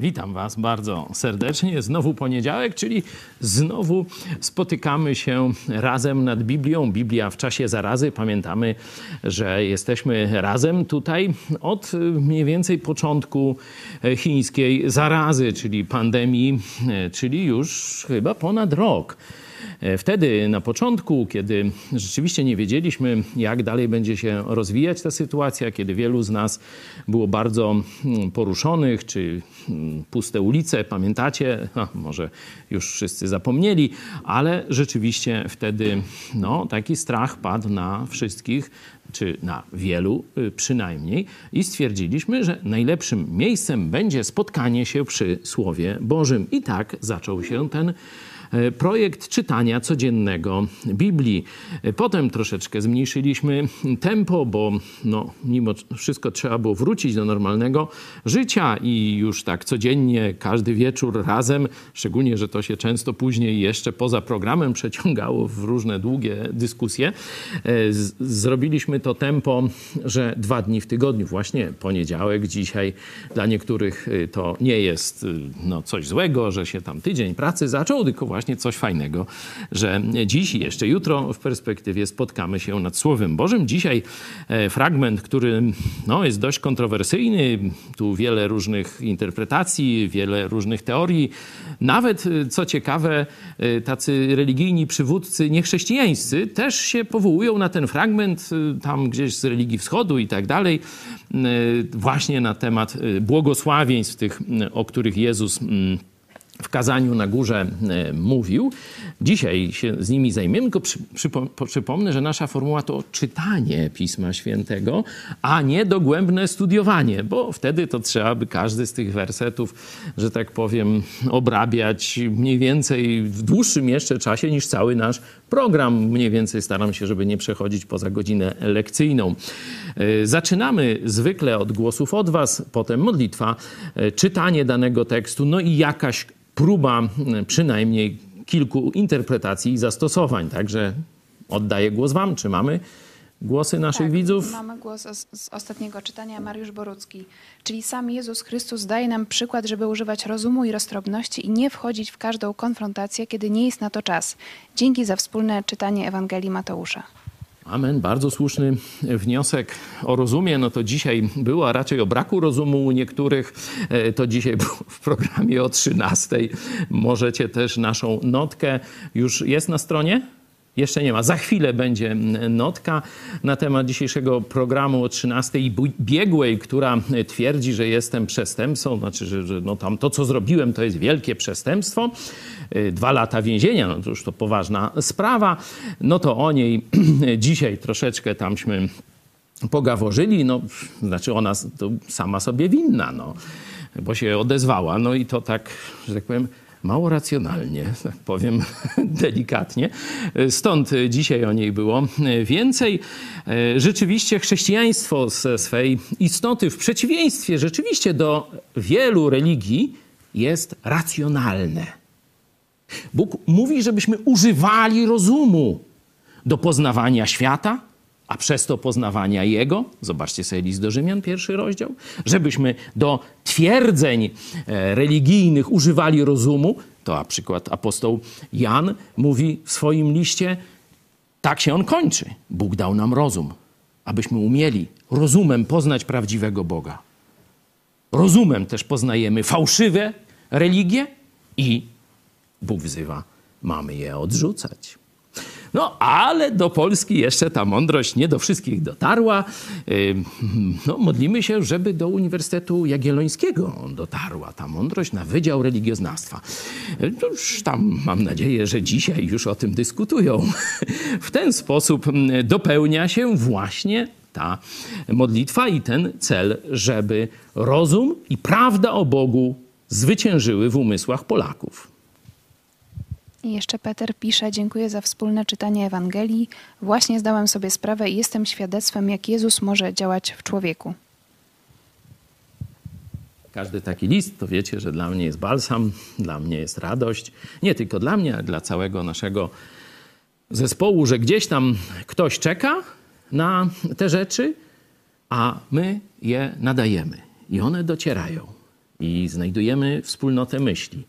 Witam Was bardzo serdecznie. Znowu poniedziałek, czyli znowu spotykamy się razem nad Biblią. Biblia w czasie zarazy. Pamiętamy, że jesteśmy razem tutaj od mniej więcej początku chińskiej zarazy, czyli pandemii, czyli już chyba ponad rok. E, wtedy na początku, kiedy rzeczywiście nie wiedzieliśmy, jak dalej będzie się rozwijać ta sytuacja, kiedy wielu z nas było bardzo mm, poruszonych, czy mm, puste ulice, pamiętacie, no, może już wszyscy zapomnieli, ale rzeczywiście wtedy no, taki strach padł na wszystkich, czy na wielu y, przynajmniej, i stwierdziliśmy, że najlepszym miejscem będzie spotkanie się przy Słowie Bożym. I tak zaczął się ten projekt czytania codziennego Biblii. E, potem troszeczkę zmniejszyliśmy tempo, bo no, mimo wszystko trzeba było wrócić do normalnego życia i już tak codziennie, każdy wieczór razem, szczególnie, że to się często później jeszcze poza programem przeciągało w różne długie dyskusje. E, zrobiliśmy to tempo, że dwa dni w tygodniu, właśnie poniedziałek, dzisiaj dla niektórych to nie jest no, coś złego, że się tam tydzień pracy zaczął, tylko właśnie właśnie coś fajnego, że dziś i jeszcze jutro w perspektywie spotkamy się nad Słowem Bożym. Dzisiaj e, fragment, który no, jest dość kontrowersyjny, tu wiele różnych interpretacji, wiele różnych teorii. Nawet, e, co ciekawe, e, tacy religijni przywódcy niechrześcijańscy też się powołują na ten fragment, tam gdzieś z religii wschodu i tak dalej, właśnie na temat błogosławieństw tych, o których Jezus w kazaniu na górze e, mówił. Dzisiaj się z nimi zajmiemy, tylko przy, przypomnę, że nasza formuła to czytanie Pisma Świętego, a nie dogłębne studiowanie, bo wtedy to trzeba by każdy z tych wersetów, że tak powiem, obrabiać mniej więcej w dłuższym jeszcze czasie niż cały nasz program. Mniej więcej staram się, żeby nie przechodzić poza godzinę lekcyjną. E, zaczynamy zwykle od głosów od Was, potem modlitwa, e, czytanie danego tekstu, no i jakaś próba przynajmniej kilku interpretacji i zastosowań. Także oddaję głos Wam. Czy mamy głosy naszych tak, widzów? Mamy głos z ostatniego czytania, Mariusz Borucki. Czyli sam Jezus Chrystus daje nam przykład, żeby używać rozumu i roztropności i nie wchodzić w każdą konfrontację, kiedy nie jest na to czas. Dzięki za wspólne czytanie Ewangelii Mateusza. Amen. Bardzo słuszny wniosek o rozumie. No to dzisiaj było, a raczej o braku rozumu u niektórych. E, to dzisiaj było w programie o 13. Możecie też naszą notkę. Już jest na stronie? Jeszcze nie ma. Za chwilę będzie notka na temat dzisiejszego programu o 13 biegłej, która twierdzi, że jestem przestępcą, znaczy, że, że no tam to, co zrobiłem, to jest wielkie przestępstwo. Y, dwa lata więzienia, no to już to poważna sprawa. No to o niej dzisiaj troszeczkę tamśmy pogaworzyli, no znaczy ona sama sobie winna, no bo się odezwała, no i to tak, że tak powiem, mało racjonalnie, tak powiem delikatnie. Stąd dzisiaj o niej było więcej. Rzeczywiście chrześcijaństwo ze swej istoty, w przeciwieństwie rzeczywiście do wielu religii, jest racjonalne. Bóg mówi, żebyśmy używali rozumu do poznawania świata, a przez to poznawania Jego, zobaczcie sobie list do Rzymian, pierwszy rozdział, żebyśmy do twierdzeń e, religijnych używali rozumu, to na przykład apostoł Jan mówi w swoim liście, tak się on kończy. Bóg dał nam rozum, abyśmy umieli rozumem poznać prawdziwego Boga. Rozumem też poznajemy fałszywe religie i Bóg wzywa, mamy je odrzucać. No, ale do Polski jeszcze ta mądrość nie do wszystkich dotarła. No, modlimy się, żeby do Uniwersytetu Jagiellońskiego dotarła ta mądrość na Wydział Religioznawstwa. Już tam mam nadzieję, że dzisiaj już o tym dyskutują. W ten sposób dopełnia się właśnie ta modlitwa i ten cel, żeby rozum i prawda o Bogu zwyciężyły w umysłach Polaków. I jeszcze Peter pisze: Dziękuję za wspólne czytanie Ewangelii. Właśnie zdałem sobie sprawę i jestem świadectwem, jak Jezus może działać w człowieku. Każdy taki list, to wiecie, że dla mnie jest balsam, dla mnie jest radość. Nie tylko dla mnie, ale dla całego naszego zespołu, że gdzieś tam ktoś czeka na te rzeczy, a my je nadajemy i one docierają. i znajdujemy wspólnotę myśli.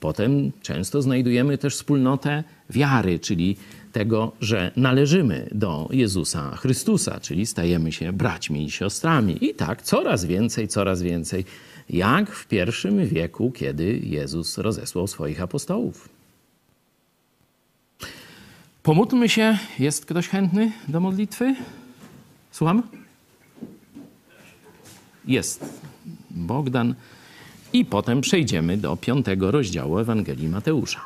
Potem często znajdujemy też wspólnotę wiary, czyli tego, że należymy do Jezusa Chrystusa, czyli stajemy się braćmi i siostrami. I tak coraz więcej, coraz więcej, jak w pierwszym wieku, kiedy Jezus rozesłał swoich apostołów. Pomódlmy się. Jest ktoś chętny do modlitwy? Słucham? Jest. Bogdan. I potem przejdziemy do piątego rozdziału Ewangelii Mateusza.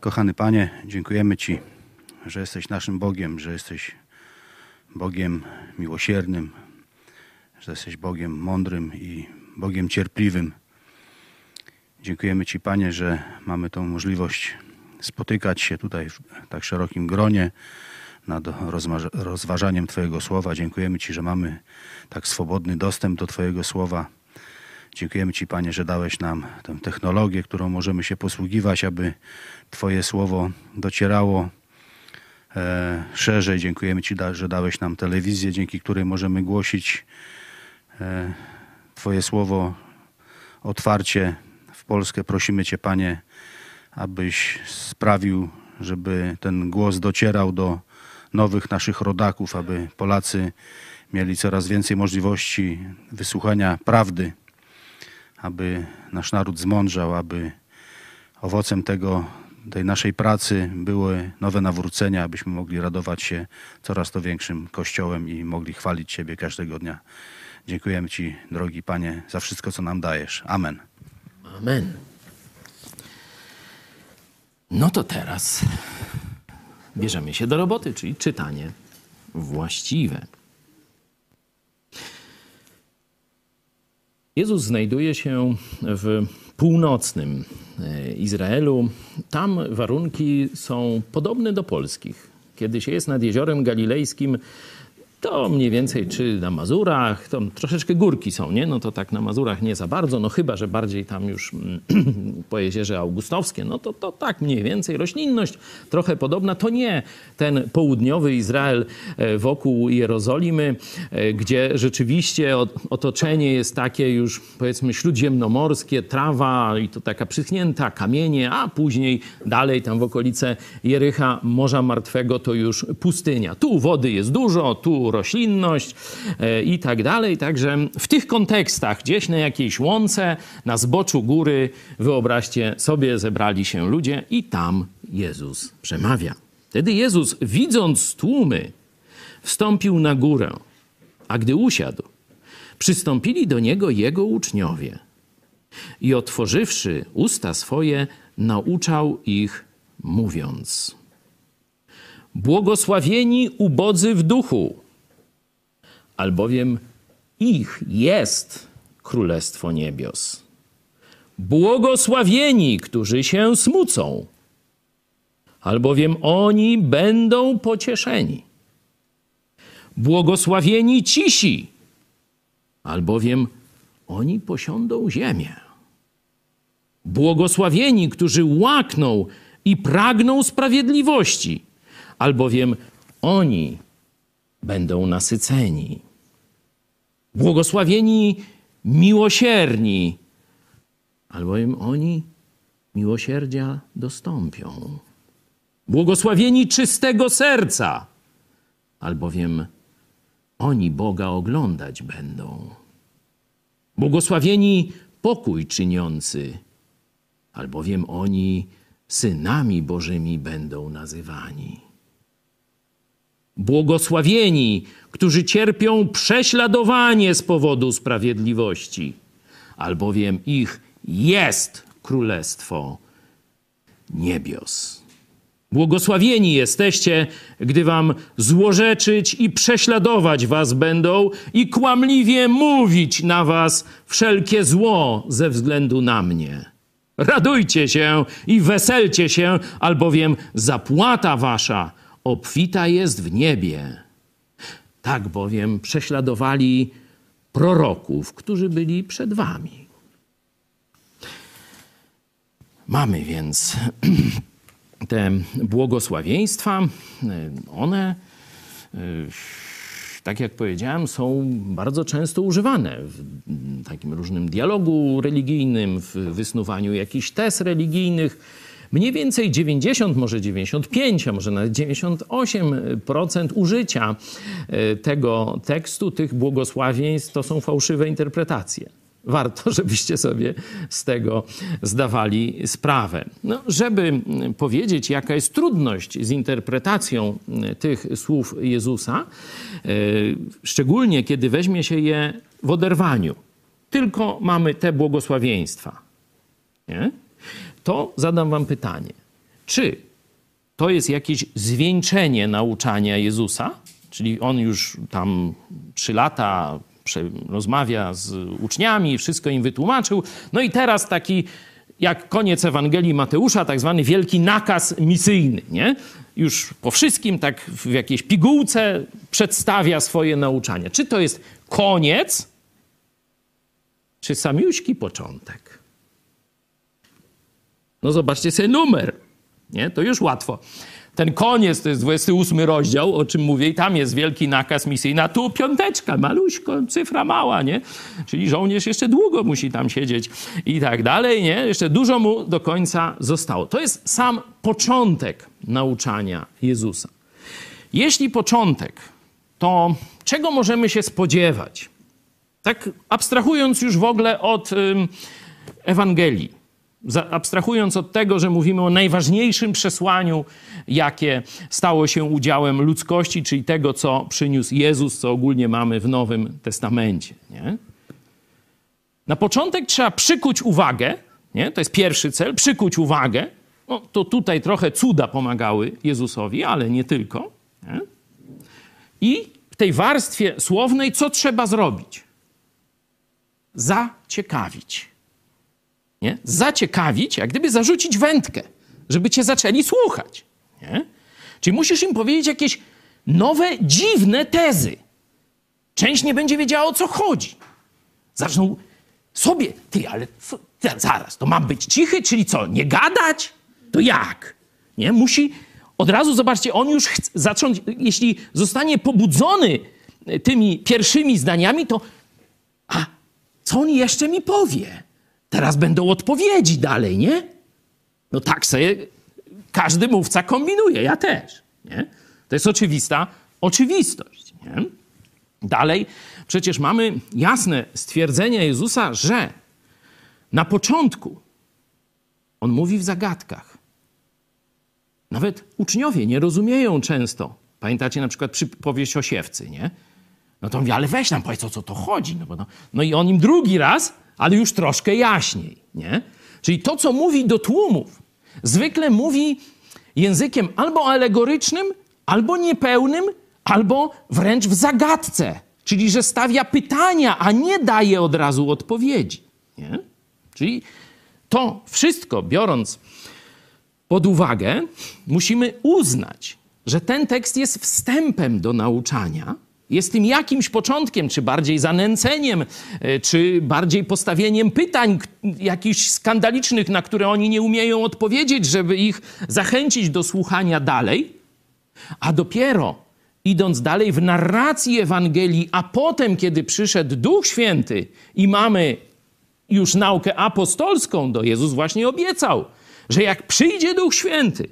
Kochany Panie, dziękujemy Ci, że jesteś naszym Bogiem, że jesteś Bogiem miłosiernym, że jesteś Bogiem mądrym i Bogiem cierpliwym. Dziękujemy Ci, Panie, że mamy tą możliwość spotykać się tutaj w tak szerokim gronie nad rozważaniem Twojego słowa. Dziękujemy Ci, że mamy tak swobodny dostęp do Twojego słowa. Dziękujemy Ci, Panie, że dałeś nam tę technologię, którą możemy się posługiwać, aby Twoje słowo docierało e, szerzej. Dziękujemy Ci, że dałeś nam telewizję, dzięki której możemy głosić e, Twoje słowo otwarcie w Polskę. Prosimy Cię, Panie, abyś sprawił, żeby ten głos docierał do nowych naszych rodaków, aby Polacy mieli coraz więcej możliwości wysłuchania prawdy, aby nasz naród zmądrzał, aby owocem tego, tej naszej pracy były nowe nawrócenia, abyśmy mogli radować się coraz to większym Kościołem i mogli chwalić Ciebie każdego dnia. Dziękujemy Ci, drogi Panie, za wszystko, co nam dajesz. Amen. Amen. No to teraz bierzemy się do roboty, czyli czytanie właściwe. Jezus znajduje się w północnym e, Izraelu. Tam warunki są podobne do polskich. Kiedy się jest nad jeziorem galilejskim, to mniej więcej czy na Mazurach, to troszeczkę górki są, nie? No to tak na Mazurach nie za bardzo, no chyba, że bardziej tam już mm, po jeziorze Augustowskie, no to, to tak mniej więcej. Roślinność trochę podobna, to nie ten południowy Izrael e, wokół Jerozolimy, e, gdzie rzeczywiście otoczenie jest takie już powiedzmy śródziemnomorskie, trawa i to taka przyschnięta, kamienie, a później dalej tam w okolice Jericha, Morza Martwego to już pustynia. Tu wody jest dużo, tu roślinność e, i tak dalej. Także w tych kontekstach, gdzieś na jakiejś łące, na zboczu góry, wyobraźcie sobie, zebrali się ludzie i tam Jezus przemawia. Wtedy Jezus, widząc tłumy, wstąpił na górę, a gdy usiadł, przystąpili do niego jego uczniowie i otworzywszy usta swoje, nauczał ich, mówiąc: Błogosławieni ubodzy w duchu, albowiem ich jest Królestwo Niebios. Błogosławieni, którzy się smucą, albowiem oni będą pocieszeni. Błogosławieni cisi, albowiem oni posiądą ziemię. Błogosławieni, którzy łakną i pragną sprawiedliwości, albowiem oni będą nasyceni. Błogosławieni miłosierni, albowiem oni miłosierdzia dostąpią. Błogosławieni czystego serca, albowiem oni Boga oglądać będą. Błogosławieni pokój czyniący, albowiem oni synami Bożymi będą nazywani. Błogosławieni, którzy cierpią prześladowanie z powodu sprawiedliwości, albowiem ich jest królestwo niebios. Błogosławieni jesteście, gdy wam złorzeczyć i prześladować was będą i kłamliwie mówić na was wszelkie zło ze względu na mnie. Radujcie się i weselcie się, albowiem zapłata wasza obfita jest w niebie. Tak bowiem prześladowali proroków, którzy byli przed wami. Mamy więc te błogosławieństwa, one tak jak powiedziałem, są bardzo często używane w takim różnym dialogu religijnym, w wysnuwaniu jakichś tez religijnych. Mniej więcej 90, może 95, a może nawet 98% użycia e, tego tekstu, tych błogosławieństw to są fałszywe interpretacje. Warto, żebyście sobie z tego zdawali sprawę. No, żeby powiedzieć, jaka jest trudność z interpretacją tych słów Jezusa, e, szczególnie kiedy weźmie się je w oderwaniu, tylko mamy te błogosławieństwa, nie? To zadam Wam pytanie: czy to jest jakieś zwieńczenie nauczania Jezusa? Czyli on już tam trzy lata rozmawia z uczniami, wszystko im wytłumaczył. No i teraz taki, jak koniec Ewangelii Mateusza, tak zwany wielki nakaz misyjny, nie? Już po wszystkim, tak w jakiejś pigułce przedstawia swoje nauczanie. Czy to jest koniec, czy samiuśki początek? No zobaczcie sobie numer, nie? To już łatwo. Ten koniec to jest 28 rozdział, o czym mówię, i tam jest wielki nakaz misyjny, a tu piąteczka, maluśko, cyfra mała, nie? Czyli żołnierz jeszcze długo musi tam siedzieć i tak dalej, nie? Jeszcze dużo mu do końca zostało. To jest sam początek nauczania Jezusa. Jeśli początek, to czego możemy się spodziewać? Tak abstrahując już w ogóle od Ewangelii abstrahując od tego, że mówimy o najważniejszym przesłaniu, jakie stało się udziałem ludzkości, czyli tego, co przyniósł Jezus, co ogólnie mamy w Nowym Testamencie. Nie? Na początek trzeba przykuć uwagę, nie? to jest pierwszy cel, przykuć uwagę. No, to tutaj trochę cuda pomagały Jezusowi, ale nie tylko. Nie? I w tej warstwie słownej co trzeba zrobić? Zaciekawić nie? zaciekawić, jak gdyby zarzucić wędkę, żeby cię zaczęli słuchać. Nie? Czyli musisz im powiedzieć jakieś nowe, dziwne tezy. Część nie będzie wiedziała, o co chodzi. Zaczną sobie, ty, ale co, zaraz, to mam być cichy, czyli co, nie gadać? To jak? Nie? Musi od razu, zobaczcie, on już chce zacząć, jeśli zostanie pobudzony tymi pierwszymi zdaniami, to a co on jeszcze mi powie? Teraz będą odpowiedzi dalej, nie? No tak sobie każdy mówca kombinuje, ja też. Nie? To jest oczywista oczywistość. Nie? Dalej, przecież mamy jasne stwierdzenie Jezusa, że na początku on mówi w zagadkach. Nawet uczniowie nie rozumieją często. Pamiętacie na przykład przypowieść o siewcy, nie? No to mówi, ale weź nam powiedz, o co to chodzi. No, bo no, no i on im drugi raz ale już troszkę jaśniej, nie? Czyli to, co mówi do tłumów, zwykle mówi językiem albo alegorycznym, albo niepełnym, albo wręcz w zagadce. Czyli, że stawia pytania, a nie daje od razu odpowiedzi. Nie? Czyli to wszystko biorąc pod uwagę, musimy uznać, że ten tekst jest wstępem do nauczania, jest tym jakimś początkiem, czy bardziej zanęceniem, e, czy bardziej postawieniem pytań jakichś skandalicznych, na które oni nie umieją odpowiedzieć, żeby ich zachęcić do słuchania dalej. A dopiero idąc dalej w narracji Ewangelii, a potem, kiedy przyszedł Duch Święty i mamy już naukę apostolską, to Jezus właśnie obiecał, że jak przyjdzie Duch Święty,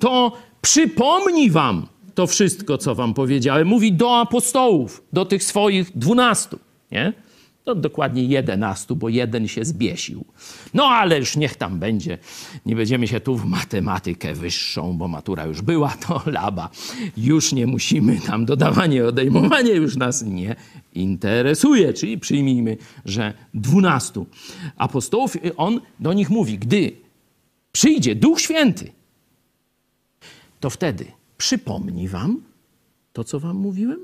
to przypomni wam to wszystko, co wam powiedziałem. Mówi do apostołów, do tych swoich dwunastu, nie? No dokładnie jedenastu, bo jeden się zbiesił. No ale już niech tam będzie. Nie będziemy się tu w matematykę wyższą, bo matura już była, to laba. Już nie musimy tam dodawanie, odejmowanie już nas nie interesuje. Czyli przyjmijmy, że dwunastu apostołów, on do nich mówi, gdy przyjdzie Duch Święty, to wtedy przypomni wam to, co wam mówiłem?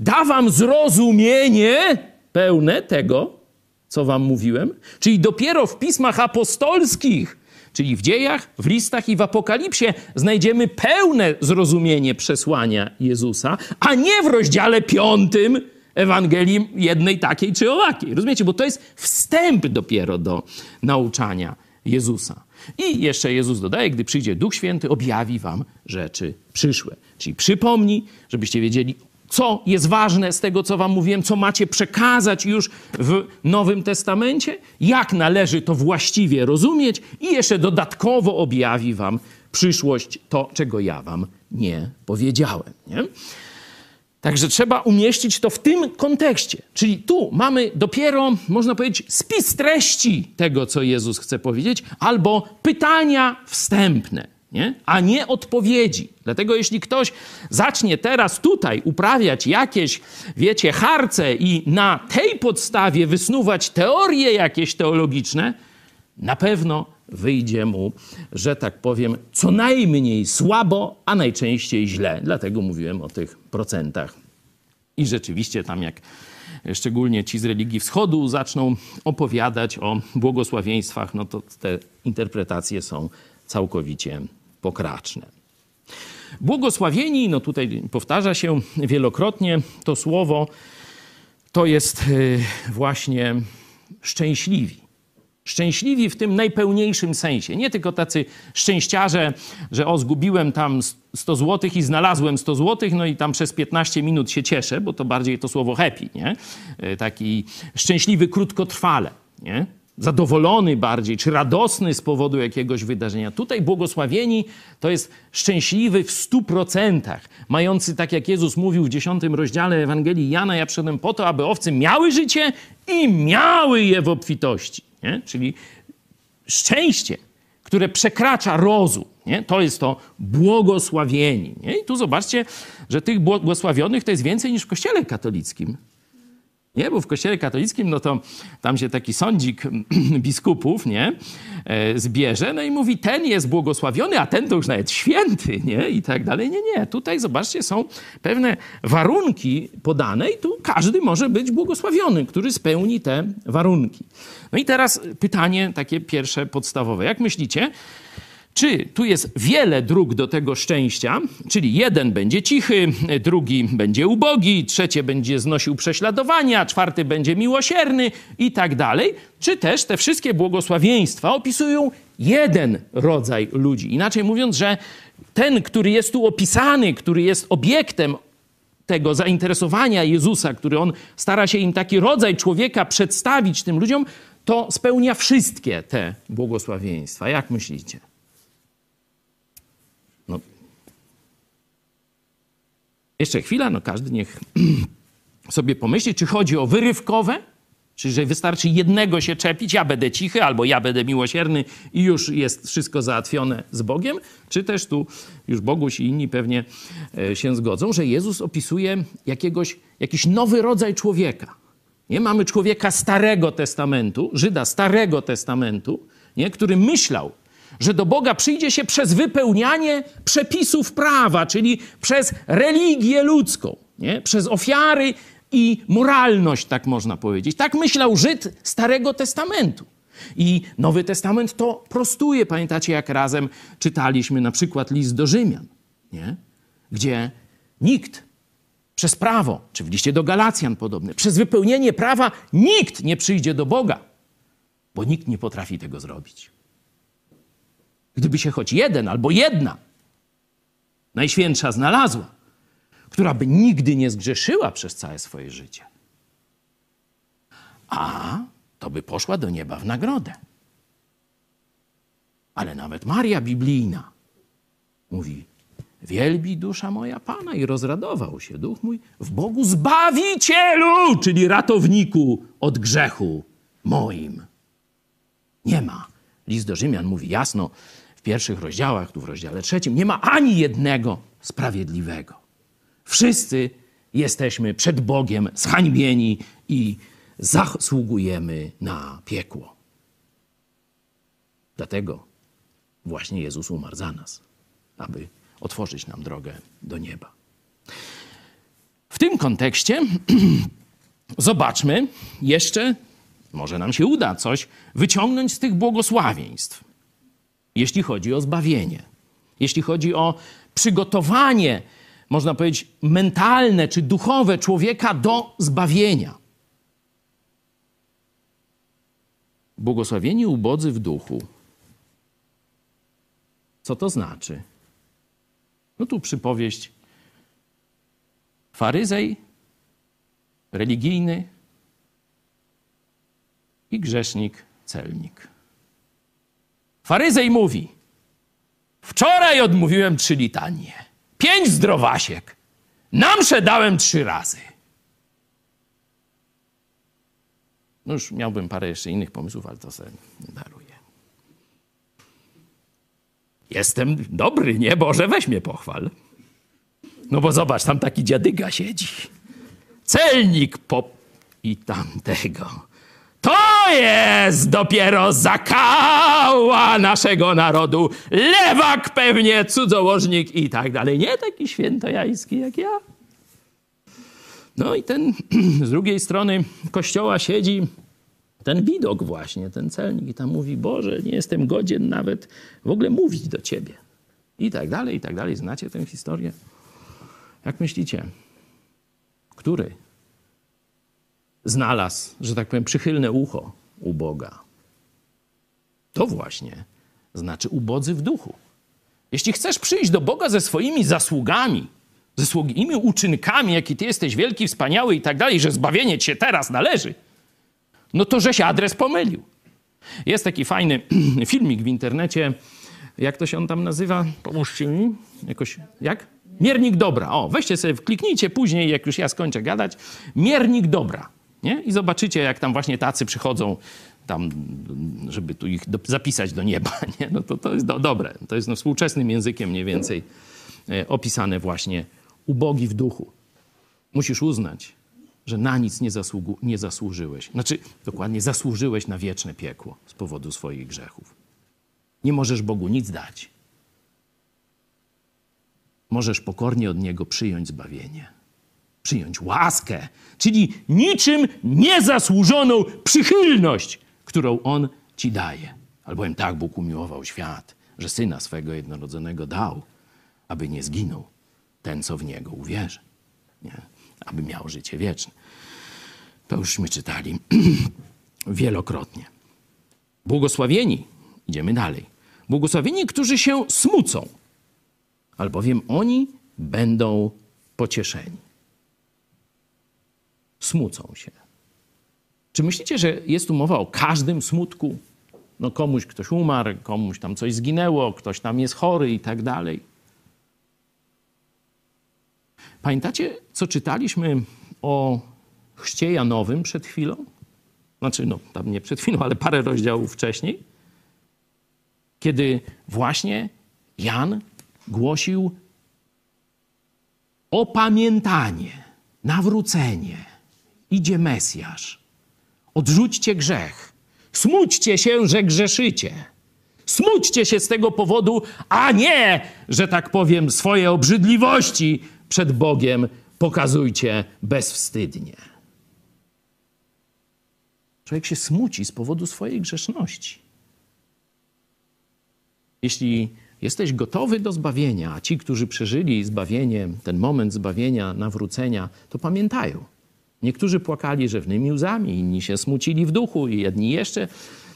Da wam zrozumienie pełne tego, co wam mówiłem? Czyli dopiero w pismach apostolskich, czyli w dziejach, w listach i w apokalipsie znajdziemy pełne zrozumienie przesłania Jezusa, a nie w rozdziale piątym Ewangelii jednej takiej czy owakiej. Rozumiecie? Bo to jest wstęp dopiero do nauczania Jezusa. I jeszcze Jezus dodaje, gdy przyjdzie Duch Święty, objawi wam rzeczy przyszłe. Czyli przypomni, żebyście wiedzieli, co jest ważne z tego, co wam mówiłem, co macie przekazać już w Nowym Testamencie, jak należy to właściwie rozumieć i jeszcze dodatkowo objawi wam przyszłość to, czego ja wam nie powiedziałem. Nie? Także trzeba umieścić to w tym kontekście. Czyli tu mamy dopiero, można powiedzieć, spis treści tego, co Jezus chce powiedzieć, albo pytania wstępne, nie? a nie odpowiedzi. Dlatego jeśli ktoś zacznie teraz tutaj uprawiać jakieś, wiecie, harce i na tej podstawie wysnuwać teorie jakieś teologiczne, na pewno wyjdzie mu, że tak powiem, co najmniej słabo, a najczęściej źle. Dlatego mówiłem o tych procentach. I rzeczywiście tam jak szczególnie ci z religii wschodu zaczną opowiadać o błogosławieństwach, no to te interpretacje są całkowicie pokraczne. Błogosławieni, no tutaj powtarza się wielokrotnie to słowo, to jest y, właśnie szczęśliwi. Szczęśliwi w tym najpełniejszym sensie. Nie tylko tacy szczęściarze, że o, zgubiłem tam 100 zł i znalazłem 100 zł, no i tam przez 15 minut się cieszę, bo to bardziej to słowo happy, nie? E, taki szczęśliwy krótkotrwale, nie? zadowolony bardziej, czy radosny z powodu jakiegoś wydarzenia. Tutaj błogosławieni to jest szczęśliwy w stu procentach, mający, tak jak Jezus mówił w dziesiątym rozdziale Ewangelii Jana, ja przyszedłem po to, aby owce miały życie i miały je w obfitości. Nie? Czyli szczęście, które przekracza rozum. Nie? To jest to błogosławieni. Nie? I tu zobaczcie, że tych błogosławionych to jest więcej niż w kościele katolickim. Nie, bo w kościele katolickim, no to tam się taki sądzik biskupów, nie, e, zbierze, no i mówi, ten jest błogosławiony, a ten to już nawet święty, nie, i tak dalej. Nie, nie, tutaj zobaczcie, są pewne warunki podane i tu każdy może być błogosławiony, który spełni te warunki. No i teraz pytanie takie pierwsze, podstawowe. Jak myślicie, czy tu jest wiele dróg do tego szczęścia, czyli jeden będzie cichy, drugi będzie ubogi, trzecie będzie znosił prześladowania, czwarty będzie miłosierny i tak dalej, czy też te wszystkie błogosławieństwa opisują jeden rodzaj ludzi. Inaczej mówiąc, że ten, który jest tu opisany, który jest obiektem tego zainteresowania Jezusa, który on stara się im taki rodzaj człowieka przedstawić tym ludziom, to spełnia wszystkie te błogosławieństwa. Jak myślicie? Jeszcze chwila, no każdy niech sobie pomyśli, czy chodzi o wyrywkowe, czyli że wystarczy jednego się czepić, ja będę cichy albo ja będę miłosierny i już jest wszystko załatwione z Bogiem, czy też tu już Boguś i inni pewnie e, się zgodzą, że Jezus opisuje jakiegoś, jakiś nowy rodzaj człowieka. Nie? Mamy człowieka Starego Testamentu, Żyda Starego Testamentu, nie? który myślał, że do Boga przyjdzie się przez wypełnianie przepisów prawa, czyli przez religię ludzką, nie? przez ofiary i moralność, tak można powiedzieć. Tak myślał Żyd Starego Testamentu. I Nowy Testament to prostuje. Pamiętacie, jak razem czytaliśmy na przykład list do Rzymian, nie? gdzie nikt przez prawo, czy w liście do Galacjan podobne, przez wypełnienie prawa nikt nie przyjdzie do Boga, bo nikt nie potrafi tego zrobić. Gdyby się choć jeden albo jedna najświętsza znalazła, która by nigdy nie zgrzeszyła przez całe swoje życie, a to by poszła do nieba w nagrodę. Ale nawet Maria biblijna mówi: Wielbi dusza moja Pana i rozradował się duch mój w Bogu Zbawicielu, czyli ratowniku od grzechu moim. Nie ma. List do Rzymian mówi jasno, pierwszych rozdziałach, tu w rozdziale trzecim, nie ma ani jednego sprawiedliwego. Wszyscy jesteśmy przed Bogiem zhańbieni i zasługujemy na piekło. Dlatego właśnie Jezus umarł za nas, aby otworzyć nam drogę do nieba. W tym kontekście zobaczmy jeszcze, może nam się uda coś wyciągnąć z tych błogosławieństw jeśli chodzi o zbawienie, jeśli chodzi o przygotowanie, można powiedzieć, mentalne czy duchowe człowieka do zbawienia. Błogosławieni ubodzy w duchu. Co to znaczy? No tu przypowieść Faryzej, religijny i grzesznik, celnik. Faryzej mówi: Wczoraj odmówiłem trzy litanie, pięć zdrowasiek, namsze dałem trzy razy. No już miałbym parę jeszcze innych pomysłów, ale to sobie daruję. Jestem dobry, nie? Boże, weź mnie pochwal. No bo zobacz, tam taki dziadyga siedzi. Celnik po... i tamtego. To jest dopiero zakała naszego narodu. Lewak pewnie, cudzołożnik i tak dalej. Nie taki świętojański jak ja. No i ten z drugiej strony kościoła siedzi ten widok właśnie, ten celnik i tam mówi, Boże, nie jestem godzien nawet w ogóle mówić do Ciebie. I tak dalej, i tak dalej. Znacie tę historię? Jak myślicie? Który znalazł, że tak powiem, przychylne ucho u Boga? To właśnie znaczy ubodzy w duchu. Jeśli chcesz przyjść do Boga ze swoimi zasługami, ze swoimi uczynkami, jaki ty jesteś wielki, wspaniały i tak dalej, że zbawienie ci się teraz należy, no to żeś adres pomylił. Jest taki fajny filmik w internecie, jak to się on tam nazywa? Pomóżcie mi. Jakoś, jak? Miernik dobra. O, weźcie sobie, kliknijcie później, jak już ja skończę gadać. Miernik dobra. Nie? I zobaczycie, jak tam właśnie tacy przychodzą tam, żeby tu ich do, zapisać do nieba. Nie? No to, to jest do, dobre. To jest no, współczesnym językiem mniej więcej e, opisane właśnie ubogi w duchu. Musisz uznać, że na nic nie, zasługu, nie zasłużyłeś. Znaczy, dokładnie, zasłużyłeś na wieczne piekło z powodu swoich grzechów. Nie możesz Bogu nic dać. Możesz pokornie od Niego przyjąć zbawienie, przyjąć łaskę, czyli niczym niezasłużoną przychylność, którą On ci daje. Albowiem tak Bóg umiłował świat, że Syna swego jednorodzonego dał, aby nie zginął ten, co w Niego uwierzy. Nie? Aby miał życie wieczne. To jużśmy czytali wielokrotnie. Błogosławieni, idziemy dalej. Błogosławieni, którzy się smucą, albowiem oni będą pocieszeni. Smucą się. Czy myślicie, że jest tu mowa o każdym smutku? No komuś ktoś umarł, komuś tam coś zginęło, ktoś tam jest chory i tak dalej. Pamiętacie, co czytaliśmy o chrzcie Janowym przed chwilą? Znaczy, no, tam nie przed chwilą, ale parę rozdziałów wcześniej. Kiedy właśnie Jan głosił opamiętanie, nawrócenie. Idzie Mesjasz. Odrzućcie grzech. Smućcie się, że grzeszycie. Smućcie się z tego powodu, a nie, że tak powiem, swoje obrzydliwości przed Bogiem pokazujcie bezwstydnie. Człowiek się smuci z powodu swojej grzeszności. Jeśli jesteś gotowy do zbawienia, a ci, którzy przeżyli zbawienie, ten moment zbawienia, nawrócenia, to pamiętają. Niektórzy płakali rzewnymi łzami, inni się smucili w duchu, i jedni jeszcze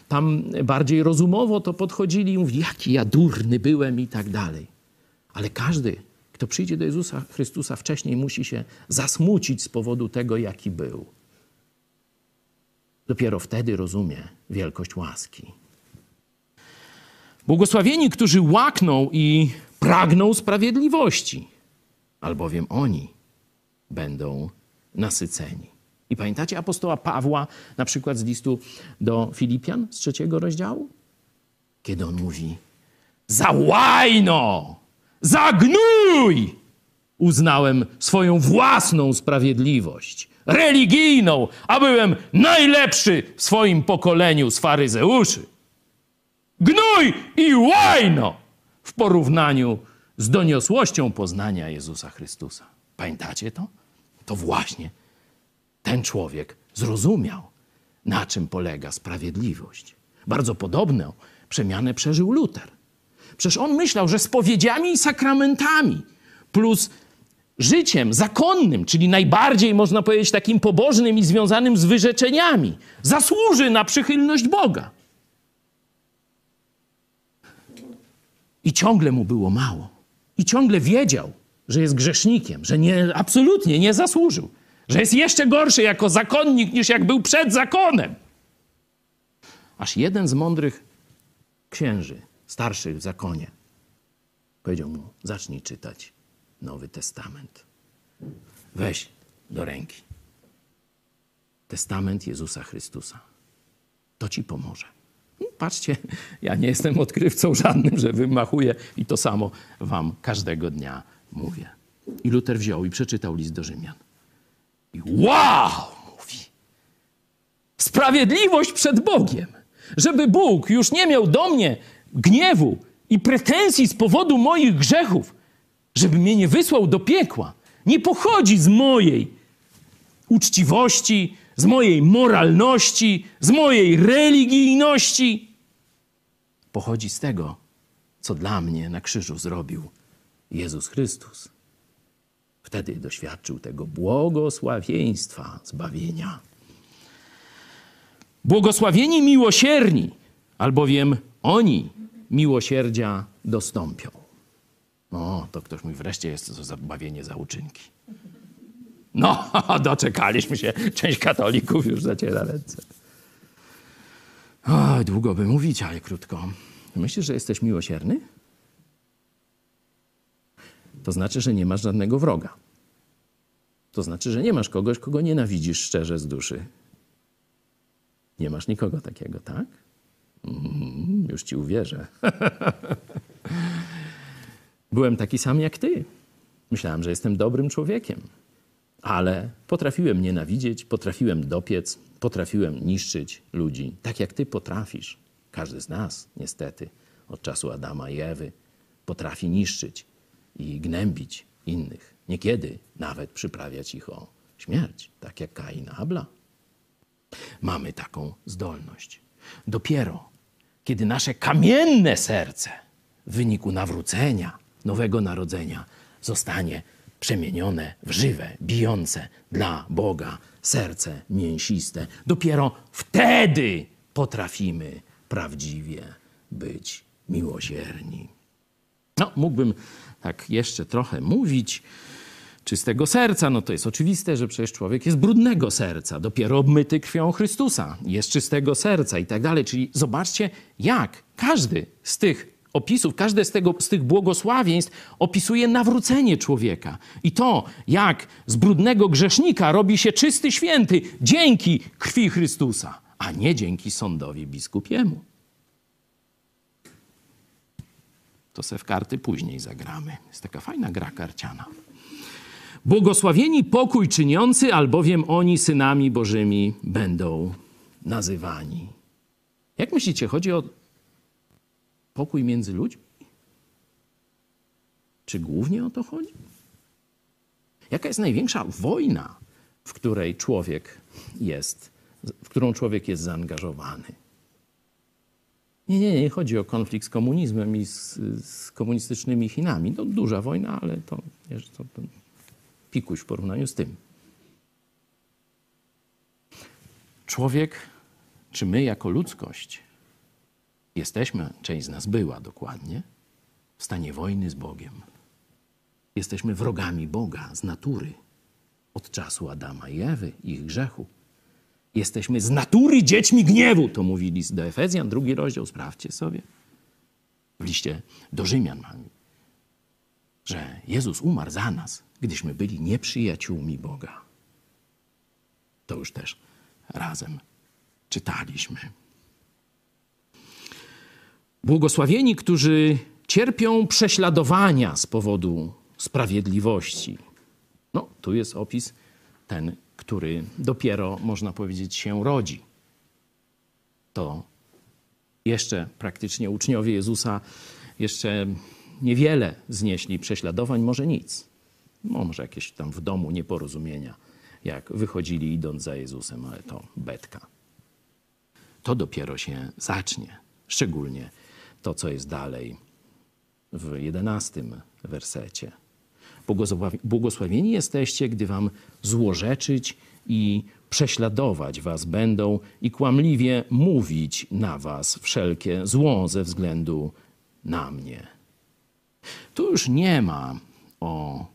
tam bardziej rozumowo to podchodzili i mówili, jaki ja durny byłem i tak dalej. Ale każdy kto przyjdzie do Jezusa Chrystusa wcześniej, musi się zasmucić z powodu tego, jaki był. Dopiero wtedy rozumie wielkość łaski. Błogosławieni, którzy łakną i pragną sprawiedliwości, albowiem oni będą nasyceni. I pamiętacie apostoła Pawła, na przykład z listu do Filipian z trzeciego rozdziału? Kiedy on mówi: Za łajno za gnój uznałem swoją własną sprawiedliwość, religijną, a byłem najlepszy w swoim pokoleniu z faryzeuszy. Gnój i łajno w porównaniu z doniosłością poznania Jezusa Chrystusa. Pamiętacie to? To właśnie ten człowiek zrozumiał, na czym polega sprawiedliwość. Bardzo podobną przemianę przeżył Luter. Przecież on myślał, że spowiedziami i sakramentami plus życiem zakonnym, czyli najbardziej można powiedzieć takim pobożnym i związanym z wyrzeczeniami, zasłuży na przychylność Boga. I ciągle mu było mało. I ciągle wiedział, że jest grzesznikiem, że nie, absolutnie nie zasłużył, że jest jeszcze gorszy jako zakonnik niż jak był przed zakonem. Aż jeden z mądrych księży, starszych w zakonie, powiedział mu: Zacznij czytać Nowy Testament. Weź do ręki Testament Jezusa Chrystusa. To ci pomoże. No, patrzcie, ja nie jestem odkrywcą żadnym, że wymachuję i to samo wam każdego dnia mówię. I Luter wziął i przeczytał list do Rzymian. I wow, mówi. Sprawiedliwość przed Bogiem. Żeby Bóg już nie miał do mnie gniewu i pretensji z powodu moich grzechów, żeby mnie nie wysłał do piekła, nie pochodzi z mojej uczciwości, z mojej moralności, z mojej religijności. Pochodzi z tego, co dla mnie na krzyżu zrobił Jezus Chrystus. Wtedy doświadczył tego błogosławieństwa zbawienia. Błogosławieni miłosierni, albowiem oni miłosierdzia dostąpią. No, to ktoś mówi, wreszcie jest to zabawienie za uczynki. No, doczekaliśmy się. Część katolików już zaciera ręce. O, długo by mówić, ale krótko. Myślisz, że jesteś miłosierny? To znaczy, że nie masz żadnego wroga. To znaczy, że nie masz kogoś, kogo nienawidzisz szczerze z duszy. Nie masz nikogo takiego, tak? Mm, już ci uwierzę. Byłem taki sam jak ty. Myślałem, że jestem dobrym człowiekiem, ale potrafiłem nienawidzieć, potrafiłem dopiec, potrafiłem niszczyć ludzi, tak jak ty potrafisz. Każdy z nas, niestety, od czasu Adama i Ewy, potrafi niszczyć i gnębić innych. Niekiedy nawet przyprawiać ich o śmierć, tak jak Kain Abla. Mamy taką zdolność. Dopiero kiedy nasze kamienne serce w wyniku nawrócenia, nowego narodzenia zostanie przemienione w żywe, bijące dla Boga serce mięsiste, dopiero wtedy potrafimy prawdziwie być miłosierni. No, mógłbym tak jeszcze trochę mówić. Czystego serca, no to jest oczywiste, że przecież człowiek jest brudnego serca, dopiero obmyty krwią Chrystusa, jest czystego serca i tak dalej. Czyli zobaczcie, jak każdy z tych opisów, każde z, tego, z tych błogosławieństw opisuje nawrócenie człowieka. I to, jak z brudnego grzesznika robi się czysty święty dzięki krwi Chrystusa, a nie dzięki sądowi biskupiemu. To se w karty później zagramy. Jest taka fajna gra karciana. Błogosławieni pokój czyniący, albowiem oni synami Bożymi będą nazywani. Jak myślicie, chodzi o pokój między ludźmi? Czy głównie o to chodzi? Jaka jest największa wojna, w której człowiek jest, w którą człowiek jest zaangażowany? Nie, nie, nie chodzi o konflikt z komunizmem i z, z komunistycznymi Chinami. To duża wojna, ale to, to, to pikuś w porównaniu z tym. Człowiek, czy my jako ludzkość, jesteśmy, część z nas była dokładnie, w stanie wojny z Bogiem. Jesteśmy wrogami Boga z natury, od czasu Adama i Ewy, ich grzechu. Jesteśmy z natury dziećmi gniewu, to mówi list do Efezjan, drugi rozdział, sprawdźcie sobie. W liście do Rzymian mamy, że Jezus umarł za nas, gdyśmy byli nieprzyjaciółmi Boga. To już też razem czytaliśmy. Błogosławieni, którzy cierpią prześladowania z powodu sprawiedliwości. No, tu jest opis ten, który dopiero, można powiedzieć, się rodzi. To jeszcze praktycznie uczniowie Jezusa jeszcze niewiele znieśli prześladowań, może nic. No, może jakieś tam w domu nieporozumienia, jak wychodzili idąc za Jezusem, ale to betka. To dopiero się zacznie, szczególnie to, co jest dalej w jedenastym wersecie. Błogosławieni jesteście, gdy wam złorzeczyć i prześladować was będą i kłamliwie mówić na was wszelkie zło ze względu na mnie. Tu już nie ma o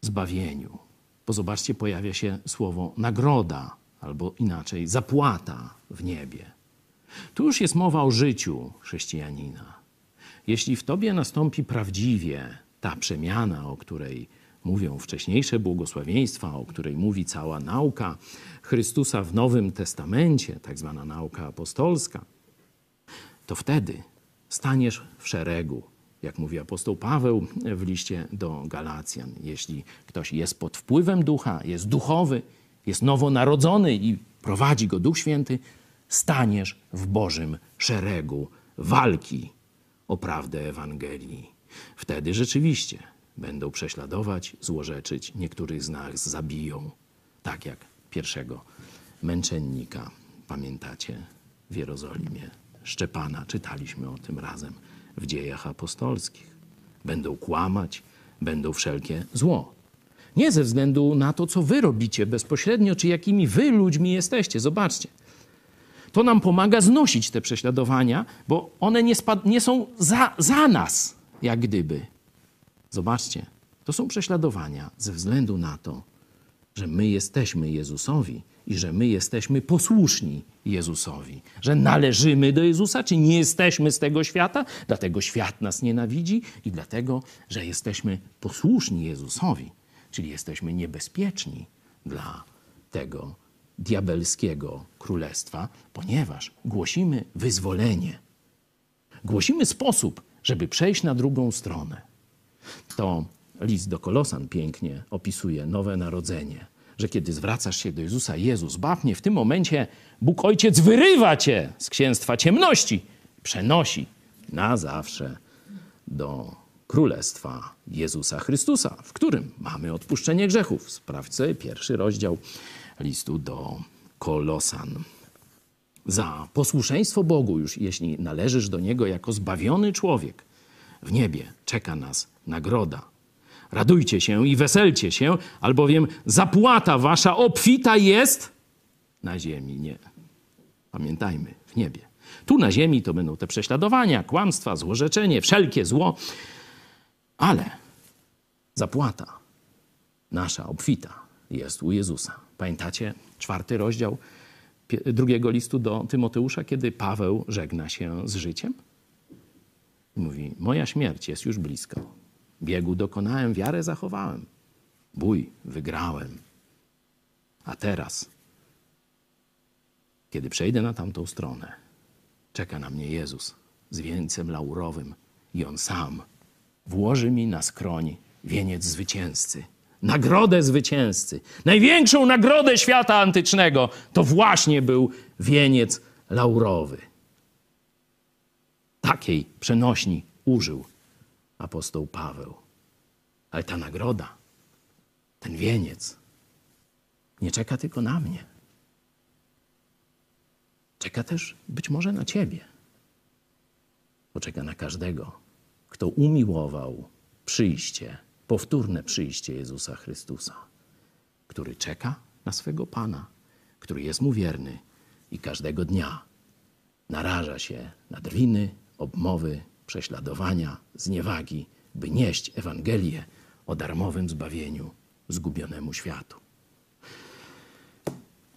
zbawieniu. Bo zobaczcie, pojawia się słowo nagroda, albo inaczej zapłata w niebie. Tu już jest mowa o życiu chrześcijanina. Jeśli w tobie nastąpi prawdziwie ta przemiana, o której mówią wcześniejsze błogosławieństwa, o której mówi cała nauka Chrystusa w Nowym Testamencie, tak zwana nauka apostolska, to wtedy staniesz w szeregu, jak mówi apostoł Paweł w liście do Galacjan. Jeśli ktoś jest pod wpływem ducha, jest duchowy, jest nowonarodzony i prowadzi go Duch Święty, staniesz w Bożym szeregu walki o prawdę Ewangelii. Wtedy rzeczywiście będą prześladować, złorzeczyć, niektórych z nas zabiją, tak jak pierwszego męczennika, pamiętacie, w Jerozolimie, Szczepana. Czytaliśmy o tym razem w dziejach apostolskich. Będą kłamać, będą wszelkie zło. Nie ze względu na to, co wy robicie bezpośrednio, czy jakimi wy ludźmi jesteście. Zobaczcie. To nam pomaga znosić te prześladowania, bo one nie, nie są za, za nas, jak gdyby. Zobaczcie, to są prześladowania ze względu na to, że my jesteśmy Jezusowi i że my jesteśmy posłuszni Jezusowi, że należymy do Jezusa, czy nie jesteśmy z tego świata, dlatego świat nas nienawidzi i dlatego, że jesteśmy posłuszni Jezusowi, czyli jesteśmy niebezpieczni dla tego diabelskiego królestwa, ponieważ głosimy wyzwolenie. Głosimy sposób, żeby przejść na drugą stronę. To list do Kolosan pięknie opisuje nowe narodzenie, że kiedy zwracasz się do Jezusa, Jezus, baw mnie, w tym momencie Bóg Ojciec wyrywa cię z księstwa ciemności, przenosi na zawsze do Królestwa Jezusa Chrystusa, w którym mamy odpuszczenie grzechów. Sprawdź pierwszy rozdział listu do Kolosan. Za posłuszeństwo Bogu, już jeśli należysz do Niego jako zbawiony człowiek, w niebie czeka nas nagroda. Radujcie się i weselcie się, albowiem zapłata wasza obfita jest na ziemi. Nie. Pamiętajmy, w niebie. Tu na ziemi to będą te prześladowania, kłamstwa, złorzeczenie, wszelkie zło, ale zapłata nasza obfita jest u Jezusa. Pamiętacie czwarty rozdział drugiego listu do Tymoteusza, kiedy Paweł żegna się z życiem? Mówi: Moja śmierć jest już blisko. Biegu dokonałem, wiarę zachowałem. Bój wygrałem. A teraz, kiedy przejdę na tamtą stronę, czeka na mnie Jezus z wieńcem laurowym i On sam włoży mi na skroń wieniec zwycięzcy, nagrodę zwycięzcy. Największą nagrodę świata antycznego to właśnie był wieniec laurowy. Takiej przenośni użył apostoł Paweł. Ale ta nagroda, ten wieniec nie czeka tylko na mnie. Czeka też być może na ciebie. Poczeka na każdego, kto umiłował przyjście, powtórne przyjście Jezusa Chrystusa, który czeka na swego Pana, który jest mu wierny i każdego dnia naraża się na drwiny, obmowy, prześladowania, zniewagi, by nieść Ewangelię o darmowym zbawieniu zgubionemu światu.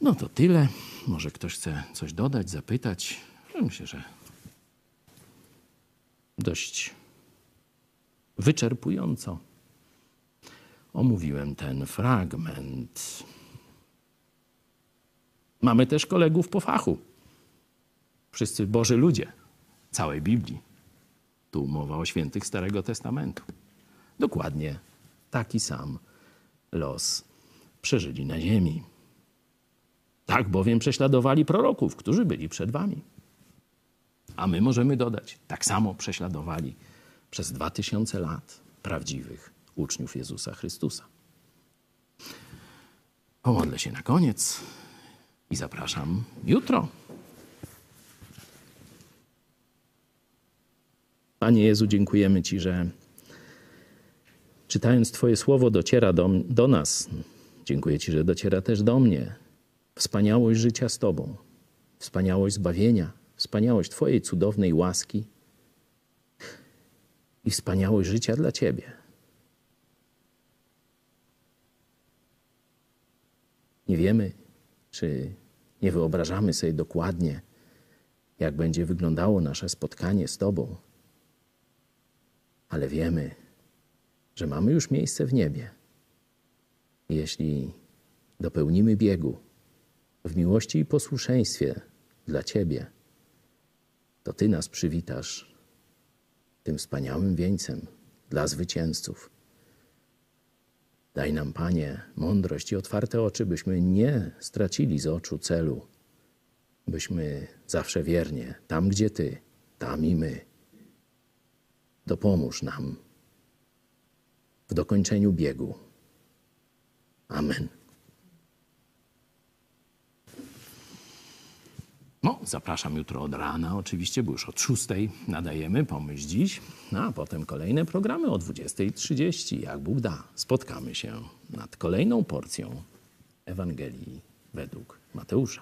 No to tyle. Może ktoś chce coś dodać, zapytać. Myślę, że dość wyczerpująco omówiłem ten fragment. Mamy też kolegów po fachu. Wszyscy Boży ludzie całej Biblii. Tu mowa o świętych Starego Testamentu. Dokładnie taki sam los przeżyli na ziemi. Tak bowiem prześladowali proroków, którzy byli przed wami. A my możemy dodać, tak samo prześladowali przez dwa tysiące lat prawdziwych uczniów Jezusa Chrystusa. Pomodlę się na koniec i zapraszam jutro. Panie Jezu, dziękujemy Ci, że czytając Twoje słowo dociera do, do nas. Dziękuję Ci, że dociera też do mnie. Wspaniałość życia z Tobą, wspaniałość zbawienia, wspaniałość Twojej cudownej łaski i wspaniałość życia dla Ciebie. Nie wiemy, czy nie wyobrażamy sobie dokładnie, jak będzie wyglądało nasze spotkanie z Tobą, ale wiemy, że mamy już miejsce w niebie. Jeśli dopełnimy biegu w miłości i posłuszeństwie dla Ciebie, to Ty nas przywitasz tym wspaniałym wieńcem dla zwycięzców. Daj nam, Panie, mądrość i otwarte oczy, byśmy nie stracili z oczu celu, byśmy zawsze wiernie, tam gdzie Ty, tam i my. Dopomóż nam w dokończeniu biegu. Amen. No, zapraszam jutro od rana, oczywiście, bo już od 6 nadajemy Pomyśl Dziś, no, a potem kolejne programy o 20.30, jak Bóg da. Spotkamy się nad kolejną porcją Ewangelii według Mateusza.